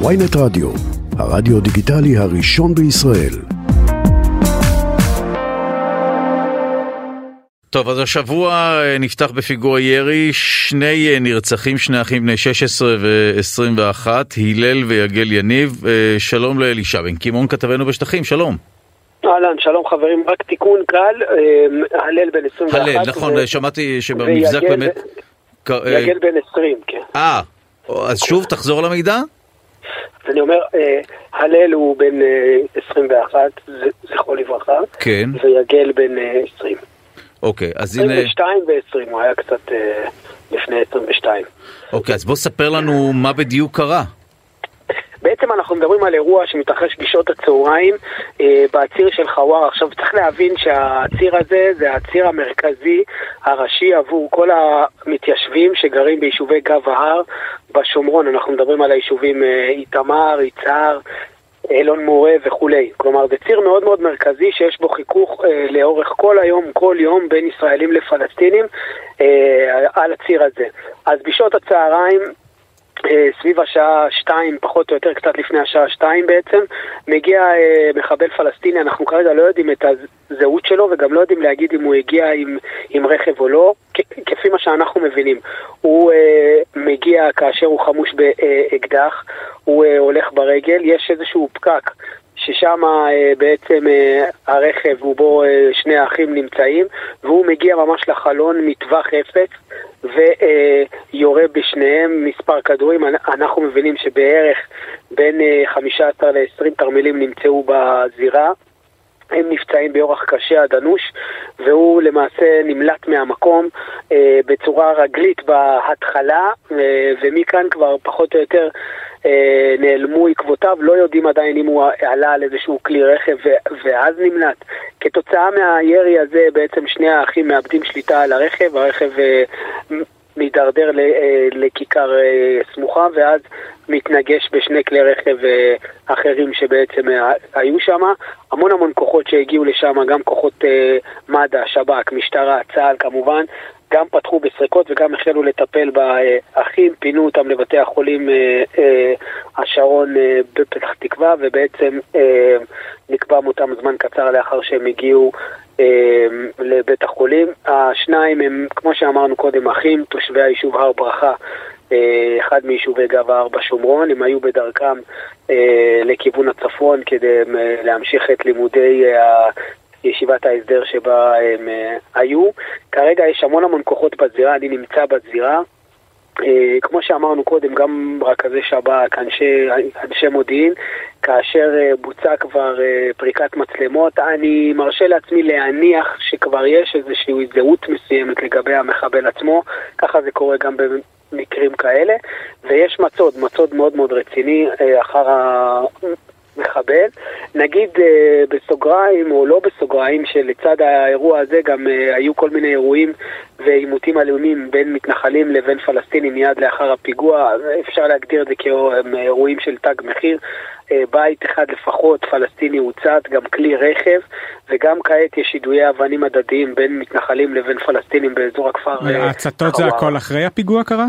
ויינט רדיו, הרדיו דיגיטלי הראשון בישראל. טוב, אז השבוע אה, נפתח בפיגוע ירי, שני אה, נרצחים, שני אחים בני 16 ו-21, הלל ויגל יניב. אה, שלום לאלישע בן קימון, כתבנו בשטחים, שלום. אהלן, שלום חברים, רק תיקון קל, הלל בן 21. הלל, נכון, ו... שמעתי שבמבזק באמת... יגל בן 20, כן. אה, אז שוב, תחזור על המידע. אני אומר, הלל הוא בן 21, זכרו לברכה. כן. ויגל בן 20. אוקיי, אז הנה... 22 ו-20, הוא היה קצת אה, לפני 22. אוקיי, אז בוא ספר לנו מה בדיוק קרה. בעצם אנחנו מדברים על אירוע שמתרחש בשעות הצהריים אה, בציר של חווארה. עכשיו צריך להבין שהציר הזה זה הציר המרכזי הראשי עבור כל המתיישבים שגרים ביישובי גב ההר בשומרון. אנחנו מדברים על היישובים אה, איתמר, יצהר, אלון מורה וכולי. כלומר, זה ציר מאוד מאוד מרכזי שיש בו חיכוך אה, לאורך כל היום, כל יום, בין ישראלים לפלסטינים אה, על הציר הזה. אז בשעות הצהריים סביב השעה שתיים, פחות או יותר קצת לפני השעה שתיים בעצם, מגיע אה, מחבל פלסטיני, אנחנו כרגע לא יודעים את הזהות שלו וגם לא יודעים להגיד אם הוא הגיע עם, עם רכב או לא, כפי מה שאנחנו מבינים. הוא אה, מגיע כאשר הוא חמוש באקדח, הוא אה, הולך ברגל, יש איזשהו פקק ששם אה, בעצם אה, הרכב ובו אה, שני האחים נמצאים, והוא מגיע ממש לחלון מטווח אפס ויורה בשניהם מספר כדורים. אנחנו מבינים שבערך בין 15 ל-20 תרמילים נמצאו בזירה. הם נפצעים באורח קשה עד אנוש, והוא למעשה נמלט מהמקום אה, בצורה רגלית בהתחלה, אה, ומכאן כבר פחות או יותר אה, נעלמו עקבותיו, לא יודעים עדיין אם הוא עלה על איזשהו כלי רכב ואז נמלט. כתוצאה מהירי הזה בעצם שני האחים מאבדים שליטה על הרכב, הרכב אה, מידרדר אה, לכיכר סמוכה ואז מתנגש בשני כלי רכב אחרים שבעצם היו שם. המון המון כוחות שהגיעו לשם, גם כוחות מד"א, שב"כ, משטרה, צה"ל כמובן, גם פתחו בסריקות וגם החלו לטפל באחים, פינו אותם לבתי החולים אה, אה, השרון אה, בפתח תקווה ובעצם נקבע מותם זמן קצר לאחר שהם הגיעו לבית החולים. השניים הם, כמו שאמרנו קודם, אחים, תושבי היישוב הר ברכה, אחד מיישובי גב ההר בשומרון, הם היו בדרכם לכיוון הצפון כדי להמשיך את לימודי ישיבת ההסדר שבה הם uh, היו. כרגע יש המון המון כוחות בזירה, אני נמצא בזירה. Uh, כמו שאמרנו קודם, גם רכזי שב"כ, אנשי, אנשי מודיעין, כאשר uh, בוצע כבר uh, פריקת מצלמות, אני מרשה לעצמי להניח שכבר יש איזושהי זהות מסוימת לגבי המחבל עצמו, ככה זה קורה גם במקרים כאלה, ויש מצוד, מצוד מאוד מאוד רציני אחר מחבל. נגיד אה, בסוגריים או לא בסוגריים שלצד האירוע הזה גם אה, היו כל מיני אירועים ועימותים אלימים בין מתנחלים לבין פלסטינים מיד לאחר הפיגוע, אפשר להגדיר את זה כאירועים של תג מחיר. אה, בית אחד לפחות פלסטיני הוצת, גם כלי רכב, וגם כעת יש יידויי אבנים הדדיים בין מתנחלים לבין פלסטינים באזור הכפר. ההצתות זה הכל אחרי הפיגוע קרה?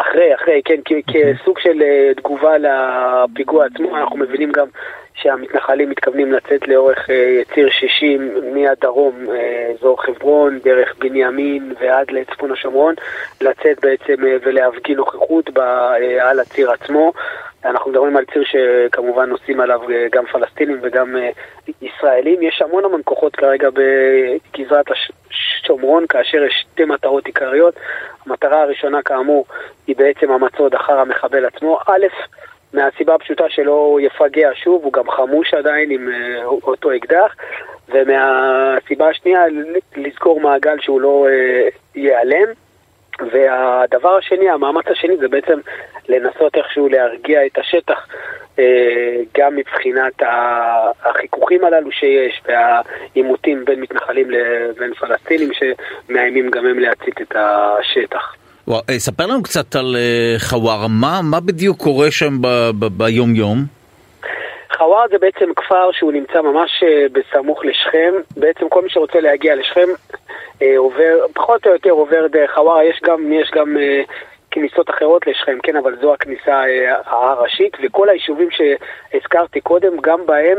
אחרי, אחרי, כן, כסוג של אה, תגובה לפיגוע עצמו, אנחנו מבינים גם שהמתנחלים מתכוונים לצאת לאורך אה, ציר 60 מהדרום, אה, אזור חברון, דרך בנימין ועד לצפון השומרון, לצאת בעצם ולהפגין נוכחות על הציר עצמו. אנחנו מדברים על ציר שכמובן נוסעים עליו גם פלסטינים וגם ישראלים. יש המון המון כוחות כרגע בגזרת השומרון, כאשר יש שתי מטרות עיקריות. המטרה הראשונה כאמור היא בעצם המצוד אחר המחבל עצמו. א', מהסיבה הפשוטה שלא יפגע שוב, הוא גם חמוש עדיין עם uh, אותו אקדח, ומהסיבה השנייה, לזכור מעגל שהוא לא uh, ייעלם. והדבר השני, המאמץ השני, זה בעצם לנסות איכשהו להרגיע את השטח, אה, גם מבחינת החיכוכים הללו שיש, והעימותים בין מתנחלים לבין פלסטינים, שמאיימים גם הם להצית את השטח. וואו, אה, ספר לנו קצת על אה, חווארה, מה, מה בדיוק קורה שם ביום-יום? חווארה זה בעצם כפר שהוא נמצא ממש בסמוך לשכם. בעצם כל מי שרוצה להגיע לשכם עובר, פחות או יותר עובר דרך חווארה. יש גם, יש גם כניסות אחרות לשכם, כן, אבל זו הכניסה הראשית, וכל היישובים שהזכרתי קודם, גם בהם,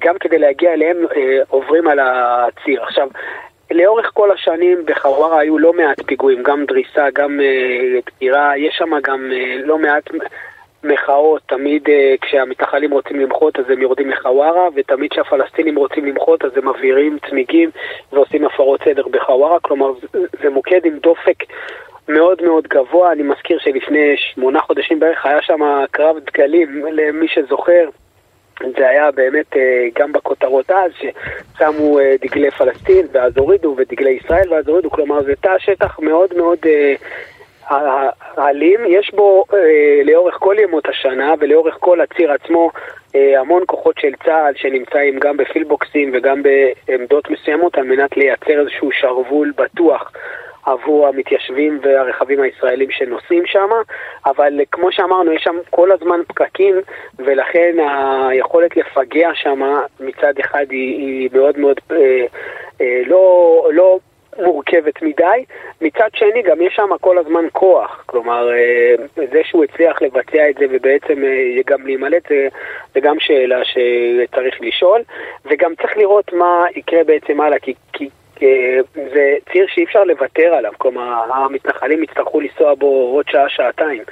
גם כדי להגיע אליהם, עוברים על הציר. עכשיו, לאורך כל השנים בחווארה היו לא מעט פיגועים, גם דריסה, גם דקירה, יש שם גם לא מעט מחאות, תמיד uh, כשהמתנחלים רוצים למחות אז הם יורדים לחווארה, ותמיד כשהפלסטינים רוצים למחות אז הם מבעירים צמיגים ועושים הפרות סדר בחווארה, כלומר זה מוקד עם דופק מאוד מאוד גבוה, אני מזכיר שלפני שמונה חודשים בערך היה שם קרב דגלים, למי שזוכר. זה היה באמת uh, גם בכותרות אז, ששמו uh, דגלי פלסטין ואז הורידו, ודגלי ישראל ואז הורידו, כלומר זה תא שטח מאוד מאוד האלים, יש בו אה, לאורך כל ימות השנה ולאורך כל הציר עצמו אה, המון כוחות של צה"ל שנמצאים גם בפילבוקסים וגם בעמדות מסוימות על מנת לייצר איזשהו שרוול בטוח עבור המתיישבים והרכבים הישראלים שנוסעים שם, אבל כמו שאמרנו, יש שם כל הזמן פקקים, ולכן היכולת לפגע שם מצד אחד היא, היא מאוד מאוד אה, אה, לא, לא מורכבת מדי. מצד שני, גם יש שם כל הזמן כוח. כלומר, אה, זה שהוא הצליח לבצע את זה ובעצם אה, גם להימלט, זה, גם שאלה שצריך לשאול. וגם צריך לראות מה יקרה בעצם הלאה, כי, כי אה, זה ציר שאי אפשר לוותר עליו. כלומר, המתנחלים יצטרכו לנסוע בו עוד שעה-שעתיים.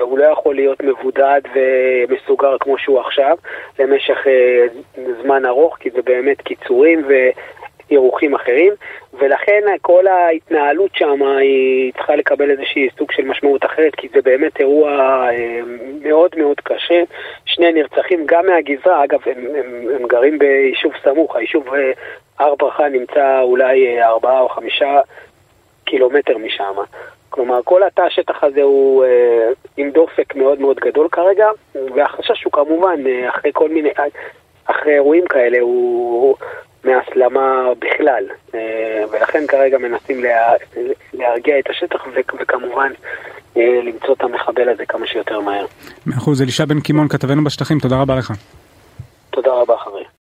הוא לא יכול להיות מבודד ומסוגר כמו שהוא עכשיו למשך זמן ארוך, כי זה באמת קיצורים ו... ירוחים אחרים, ולכן כל ההתנהלות שם היא צריכה לקבל איזושהי סוג של משמעות אחרת, כי זה באמת אירוע אה, מאוד מאוד קשה. שני נרצחים גם מהגזרה, אגב, הם, הם, הם גרים ביישוב סמוך, היישוב אה, הר ברכה נמצא אולי אה, ארבעה או חמישה קילומטר משם. כלומר, כל התא השטח הזה הוא אה, עם דופק מאוד מאוד גדול כרגע, והחשש הוא כמובן, אה, אחרי כל מיני, אחרי אירועים כאלה, הוא, מהסלמה בכלל, אה, ולכן כרגע מנסים לה, להרגיע את השטח וכמובן אה, למצוא את המחבל הזה כמה שיותר מהר. מאה אחוז, אלישע בן קימון, כתבנו בשטחים, תודה רבה לך.